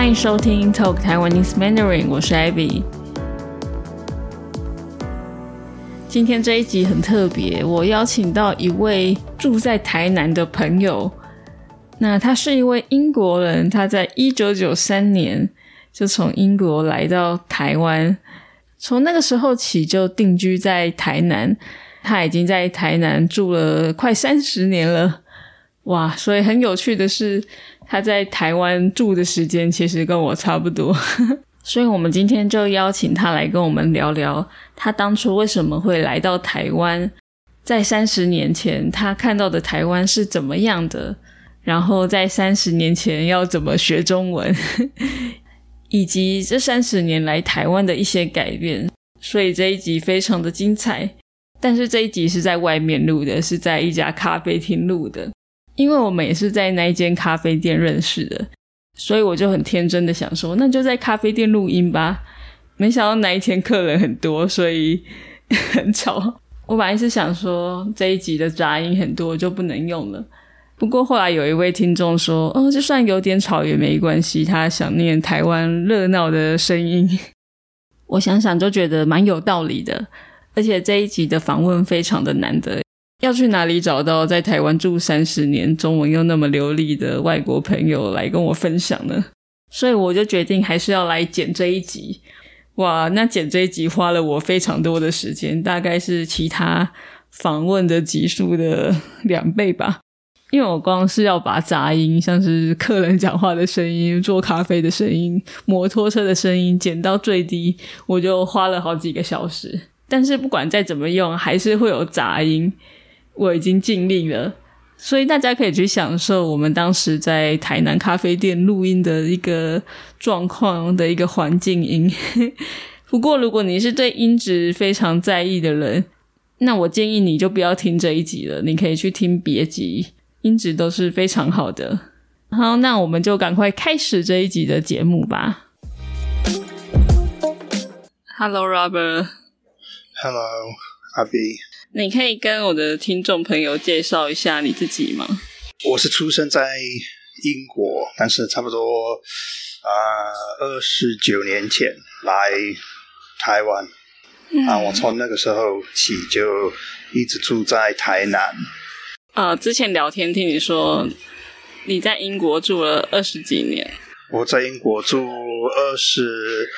欢迎收听 Talk Taiwanese Mandarin，我是 Abby。今天这一集很特别，我邀请到一位住在台南的朋友。那他是一位英国人，他在一九九三年就从英国来到台湾，从那个时候起就定居在台南。他已经在台南住了快三十年了，哇！所以很有趣的是，他在台湾住的时间其实跟我差不多。所以我们今天就邀请他来跟我们聊聊，他当初为什么会来到台湾，在三十年前他看到的台湾是怎么样的。然后在三十年前要怎么学中文，以及这三十年来台湾的一些改变，所以这一集非常的精彩。但是这一集是在外面录的，是在一家咖啡厅录的，因为我们也是在那一间咖啡店认识的，所以我就很天真的想说，那就在咖啡店录音吧。没想到那一天客人很多，所以很吵。我本来是想说这一集的杂音很多就不能用了。不过后来有一位听众说：“哦，就算有点吵也没关系，他想念台湾热闹的声音。”我想想就觉得蛮有道理的。而且这一集的访问非常的难得，要去哪里找到在台湾住三十年、中文又那么流利的外国朋友来跟我分享呢？所以我就决定还是要来剪这一集。哇，那剪这一集花了我非常多的时间，大概是其他访问的集数的两倍吧。因为我光是要把杂音，像是客人讲话的声音、做咖啡的声音、摩托车的声音减到最低，我就花了好几个小时。但是不管再怎么用，还是会有杂音。我已经尽力了，所以大家可以去享受我们当时在台南咖啡店录音的一个状况的一个环境音。不过，如果你是对音质非常在意的人，那我建议你就不要听这一集了，你可以去听别集。音质都是非常好的。好，那我们就赶快开始这一集的节目吧。Hello，Robert。Hello，阿 B。你可以跟我的听众朋友介绍一下你自己吗？我是出生在英国，但是差不多啊二十九年前来台湾。啊，我从那个时候起就一直住在台南。啊，之前聊天听你说你在英国住了二十几年。我在英国住二十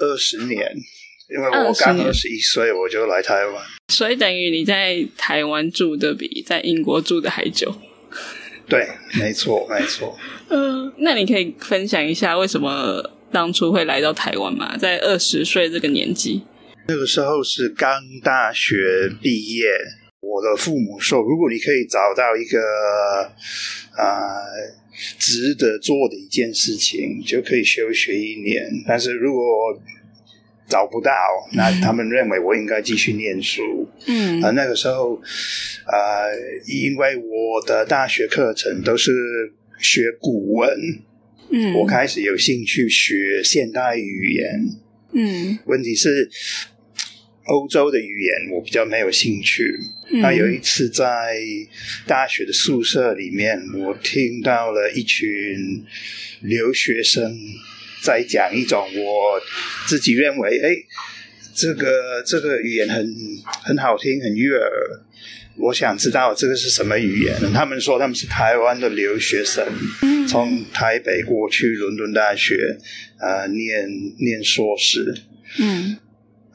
二十年，因为我刚二十一岁我就来台湾，所以等于你在台湾住的比在英国住的还久。对，没错，没错。嗯，那你可以分享一下为什么当初会来到台湾吗？在二十岁这个年纪，那个时候是刚大学毕业。我的父母说：“如果你可以找到一个啊值得做的一件事情，就可以休学一年。但是如果找不到，那他们认为我应该继续念书。嗯，啊，那个时候呃，因为我的大学课程都是学古文，嗯，我开始有兴趣学现代语言。嗯，问题是。”欧洲的语言我比较没有兴趣。那有一次在大学的宿舍里面，我听到了一群留学生在讲一种我自己认为，哎，这个这个语言很很好听，很悦耳。我想知道这个是什么语言。他们说他们是台湾的留学生，从台北过去伦敦大学啊念念硕士。嗯。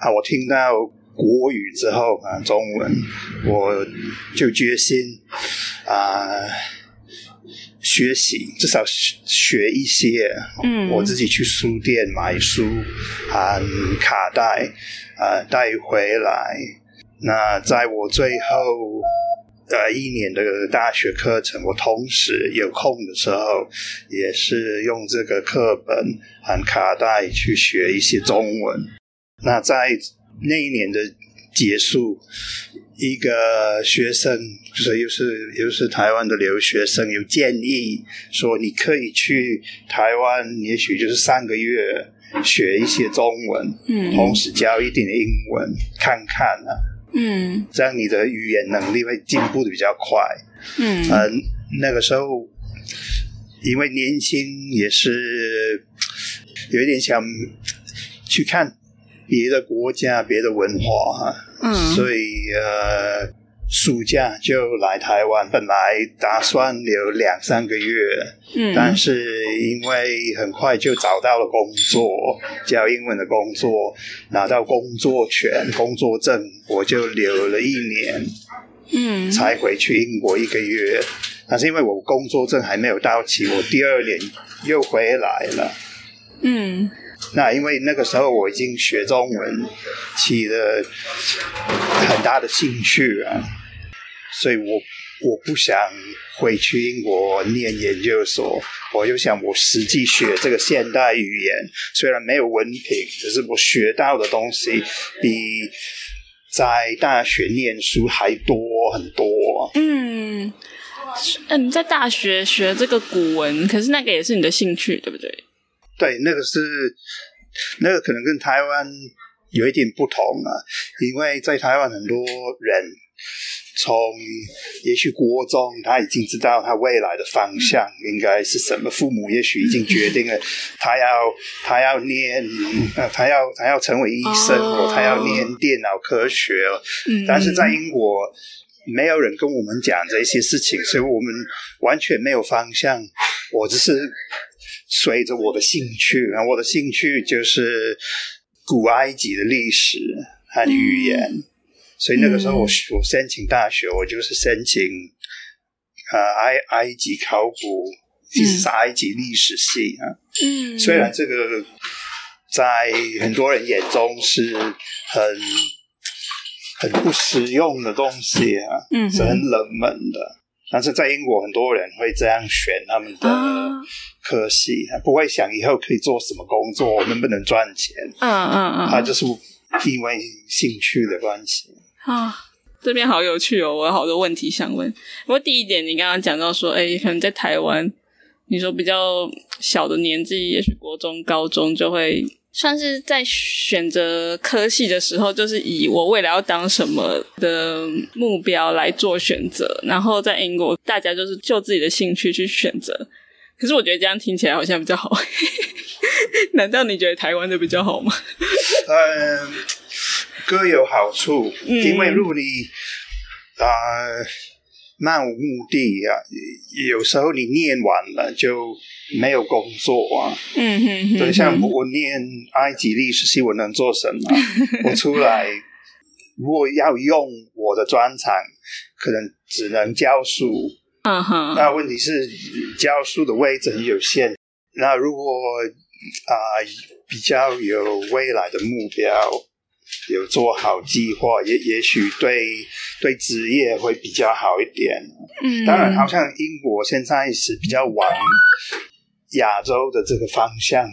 啊！我听到国语之后啊，中文我就决心啊学习，至少学一些。嗯，我自己去书店买书啊，卡带啊带回来。那在我最后呃一年的大学课程，我同时有空的时候，也是用这个课本和卡带去学一些中文。那在那一年的结束，一个学生就是又是又是台湾的留学生，有建议说你可以去台湾，也许就是三个月学一些中文，嗯，同时教一点英文，看看啊，嗯，这样你的语言能力会进步的比较快，嗯，嗯，那个时候因为年轻也是有一点想去看别的国家、别的文化哈，嗯。所以呃，暑假就来台湾，本来打算留两三个月，嗯。但是因为很快就找到了工作，教英文的工作，拿到工作权、工作证，我就留了一年嗯。才回去英国一个月。但是因为我工作证还没有到期，我第二年又回来了。嗯那因为那个时候我已经学中文起了很大的兴趣啊，所以我我不想回去英国念研究所，我就想我实际学这个现代语言，虽然没有文凭，可是我学到的东西比在大学念书还多很多。嗯，嗯，在大学学这个古文，可是那个也是你的兴趣，对不对？对，那个是那个可能跟台湾有一点不同啊，因为在台湾很多人从也许国中他已经知道他未来的方向应该是什么，父母也许已经决定了 他要他要念呃他要他要成为医生，哦或他要念电脑科学，嗯，但是在英国。没有人跟我们讲这些事情，所以我们完全没有方向。我只是随着我的兴趣，啊我的兴趣就是古埃及的历史和语言，所以那个时候我我申请大学，我就是申请呃埃埃及考古，其实是埃及历史系啊。嗯，虽然这个在很多人眼中是很很不实用的东西啊，嗯是很冷门的。但是在英国，很多人会这样选他们的啊科系，不会想以后可以做什么工作，能不能赚钱，嗯嗯嗯，他就是因为兴趣的关系。啊，这边好有趣哦！我有好多问题想问。不过第一点，你刚刚讲到说，哎，可能在台湾，你说比较小的年纪，也许国中、高中就会算是在选择科系的时候，就是以我未来要当什么的目标来做选择。然后在英国，大家就是就自己的兴趣去选择。可是我觉得这样听起来好像比较好。难道你觉得台湾的比较好吗？嗯，各有好处，嗯因为如果你啊、呃漫无目的啊，有时候你念完了就没有工作啊。嗯哼哼对，像我念埃及历史系，我能做什么？我出来如果要用我的专长，可能只能教书。嗯哼，那问题是教书的位置很有限。那如果啊、比较有未来的目标，有做好计划，也也许对对职业会比较好一点。嗯，当然，好像英国现在是比较往亚洲的这个方向，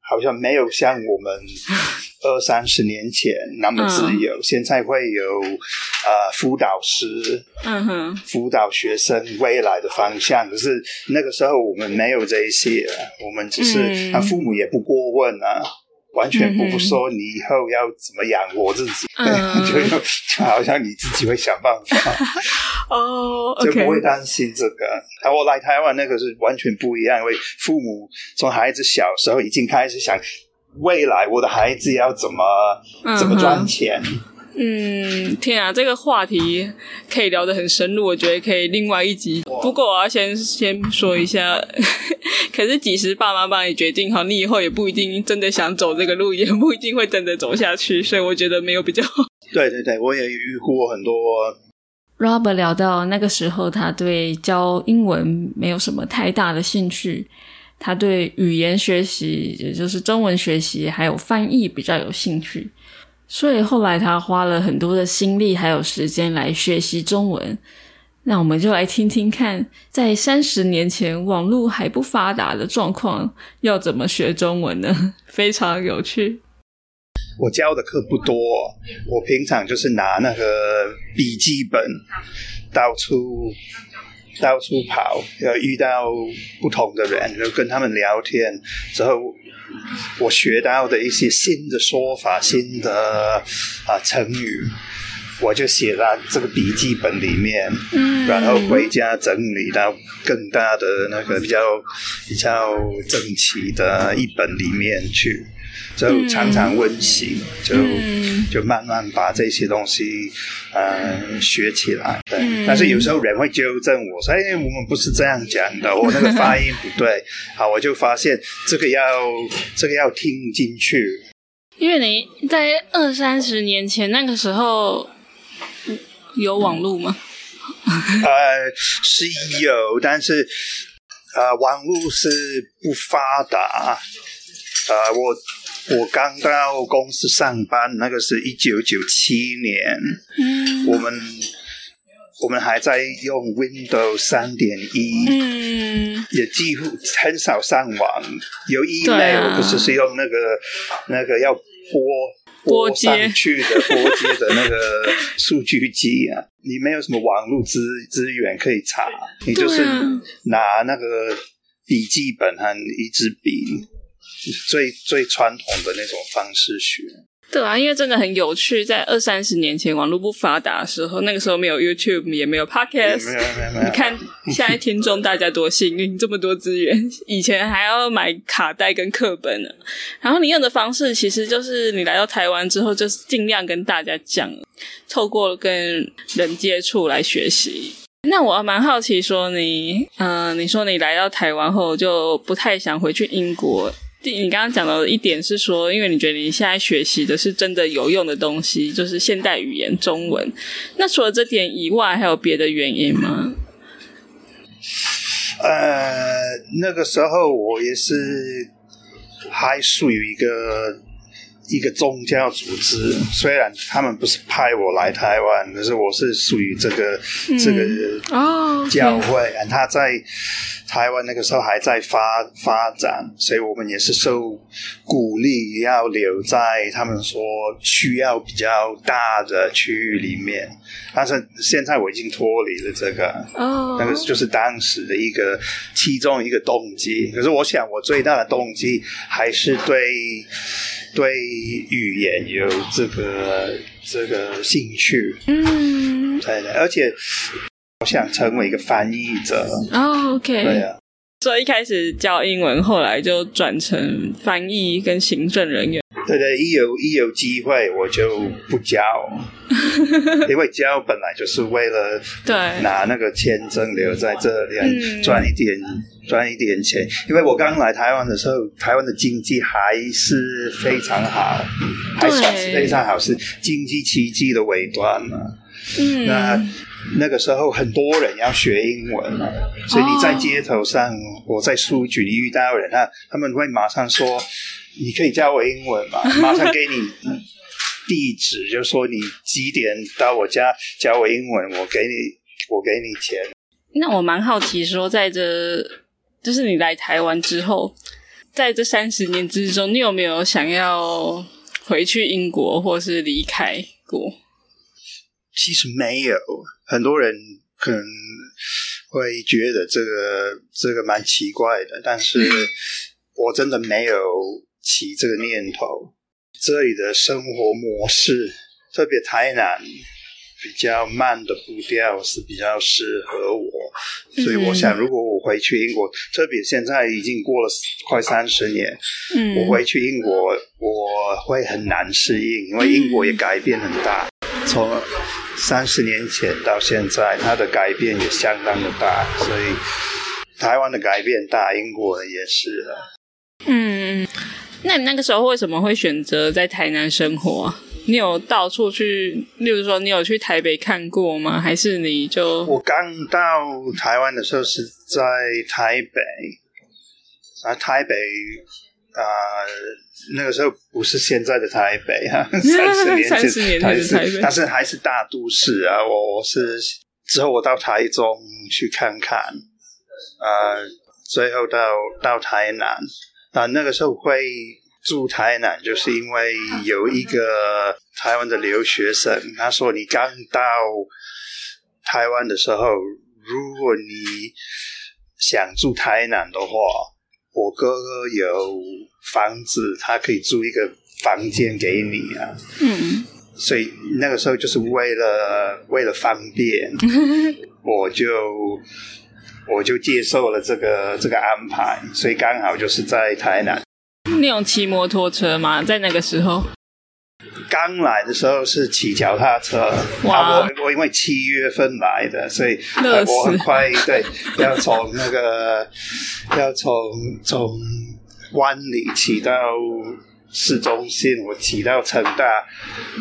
好像没有像我们二三十 年前那么自由。现在会有呃辅导师嗯哼，辅导学生未来的方向，可是那个时候我们没有这一些啊，我们只是父母也不过问啊。完全不说你以后要怎么养活自己，嗯 就就好像你自己会想办法。哦 就不会担心这个。啊，我来台湾那个是完全不一样，因为父母从孩子小时候已经开始想未来我的孩子要怎么、嗯怎么赚钱。嗯，天啊，这个话题可以聊得很深入，我觉得可以另外一集。不过我要先先说一下，可是即使爸妈帮你决定好，你以后也不一定真的想走这个路，也不一定会真的走下去，所以我觉得没有比较 好。对对对，我也遇过很多 Robert 聊到那个时候，他对教英文没有什么太大的兴趣，他对语言学习，也就是中文学习还有翻译比较有兴趣，所以后来他花了很多的心力还有时间来学习中文。那我们就来听听看，在三十年前网络还不发达的状况，要怎么学中文呢？非常有趣。我教的课不多，我平常就是拿那个笔记本到处到处跑，要遇到不同的人，就跟他们聊天之后，我学到的一些新的说法、新的啊、成语，我就写在这个笔记本里面，嗯然后回家整理到更大的那个比较比较整齐的一本里面去，就常常温习，就、嗯就慢慢把这些东西呃学起来。对，嗯但是有时候人会纠正我说：“哎，我们不是这样讲的，我那个发音不对。”好，我就发现这个要这个要听进去。因为你在二三十年前那个时候有网络吗？呃，是有，但是呃，网络是不发达。呃，我我刚到公司上班，那个是一九九七年，嗯。我们我们还在用 Windows 三点一，嗯。也几乎很少上网，有对 email，、啊不是是用那个那个要拨拨接上去的拨接的那个数据机啊，你没有什么网络资资源可以查，你就是拿那个笔记本和一支笔，最最传统的那种方式学。对啊，因为真的很有趣，在二三十年前网络不发达的时候，那个时候没有 YouTube，也没有 Podcast，你看现在听众大家多幸运，这么多资源。以前还要买卡带跟课本呢。然后你用的方式其实就是你来到台湾之后，就是尽量跟大家讲，透过跟人接触来学习。那我蛮好奇，说你，嗯、你说你来到台湾后就不太想回去英国。你刚刚讲到的一点是说，因为你觉得你现在学习的是真的有用的东西，就是现代语言中文。那除了这点以外，还有别的原因吗？呃，那个时候我也是还属于一个一个宗教组织，虽然他们不是派我来台湾，可是我是属于这个、这个教会，他在台湾那个时候还在发发展，所以我们也是受鼓励要留在他们说需要比较大的区域里面，但是现在我已经脱离了这个。哦，那个就是当时的一个其中一个动机。可是我想，我最大的动机还是对对语言有这个这个兴趣，嗯，对的，而且我想成为一个翻译者。哦，OK，对啊，所以一开始教英文，后来就转成翻译跟行政人员。对对，一有一有机会我就不教，因为教本来就是为了对，拿那个签证留在这里嗯。赚一点赚一点钱。因为我刚来台湾的时候，台湾的经济还是非常好，还算是非常好，是经济奇迹的尾端嘛。嗯，那那个时候很多人要学英文嘛，所以你在街头上，我在书局里遇到人，他他们会马上说：“你可以教我英文吗？” 马上给你地址，就说你几点到我家教我英文，我给你我给你钱。那我蛮好奇，说在这就是你来台湾之后，在这三十年之中，你有没有想要回去英国或是离开过？其实没有，很多人可能会觉得这个这个蛮奇怪的，但是 我真的没有起这个念头。这里的生活模式，特别台南比较慢的步调是比较适合我，所以我想，如果我回去英国，特别现在已经过了快三十年，嗯，我回去英国，我会很难适应，因为英国也改变很大，从三十年前到现在，它的改变也相当的大，所以台湾的改变大，英国的也是了。嗯，那你那个时候为什么会选择在台南生活啊？你有到处去，例如说你有去台北看过吗？还是你就我刚到台湾的时候是在台北，啊，台北啊、那个时候不是现在的台北啊，三十年前30年前的还是台北但是还是大都市啊。我我是之后我到台中去看看，呃，最后到到台南啊、那个时候会住台南，就是因为有一个台湾的留学生，他说你刚到台湾的时候，如果你想住台南的话，我哥哥有房子，他可以租一个房间给你啊。嗯所以那个时候就是为了为了方便，我就我就接受了这个这个安排，所以刚好就是在台南。你有骑摩托车吗？在那个时候？刚来的时候是骑脚踏车，哇！我我因为七月份来的，所以我很快对要从那个要从从湾里骑到。市中心，我骑到成大，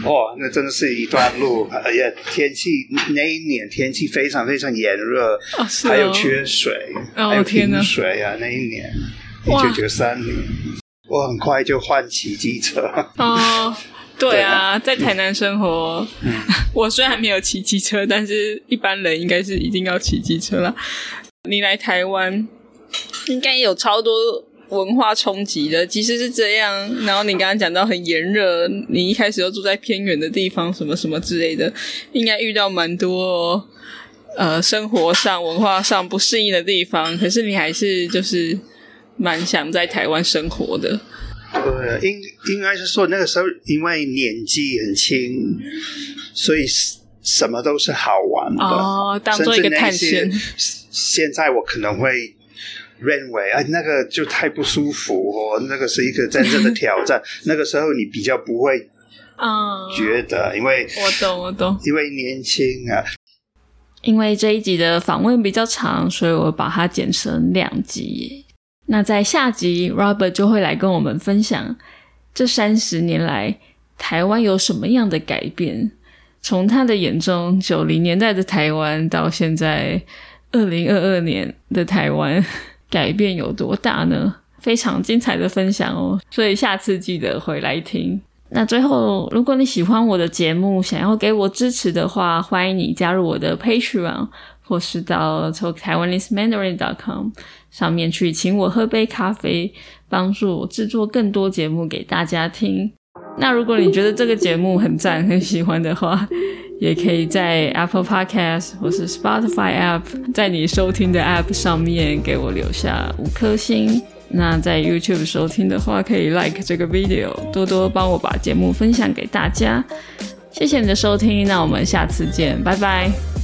哇，那真的是一段路。哎呀，天气那一年天气非常非常炎热，还有缺水，还有停水啊。那一年，一九九三年，我很快就换骑机车。哦，对啊，在台南生活，我虽然没有骑机车，但是一般人应该是一定要骑机车了。你来台湾，应该有超多。文化冲击的，其实是这样。然后你刚刚讲到很炎热，你一开始又住在偏远的地方，什么什么之类的，应该遇到蛮多呃生活上、文化上不适应的地方。可是你还是就是蛮想在台湾生活的。对，应应该是说那个时候因为年纪很轻，所以什么都是好玩的哦，当做一个探险。现在我可能会。认为哎，那个就太不舒服哦，那个是一个真正的挑战。那个时候你比较不会嗯觉得，因为我懂我懂，因为年轻啊。因为这一集的访问比较长，所以我把它剪成两集。那在下集，Robert 就会来跟我们分享这三十年来台湾有什么样的改变，从他的眼中，九零年代的台湾到现在二零二二年的台湾。改变有多大呢？非常精彩的分享哦，所以下次记得回来听。那最后，如果你喜欢我的节目，想要给我支持的话，欢迎你加入我的 Patreon，或是到 TalkTaiwaneseMandarin.com 上面去请我喝杯咖啡，帮助我制作更多节目给大家听。那如果你觉得这个节目很赞、很喜欢的话，也可以在 Apple Podcast 或是 Spotify App，在你收听的 App 上面给我留下五颗星。那在 YouTube 收听的话，可以 Like 这个 video，多多帮我把节目分享给大家。谢谢你的收听，那我们下次见，拜拜。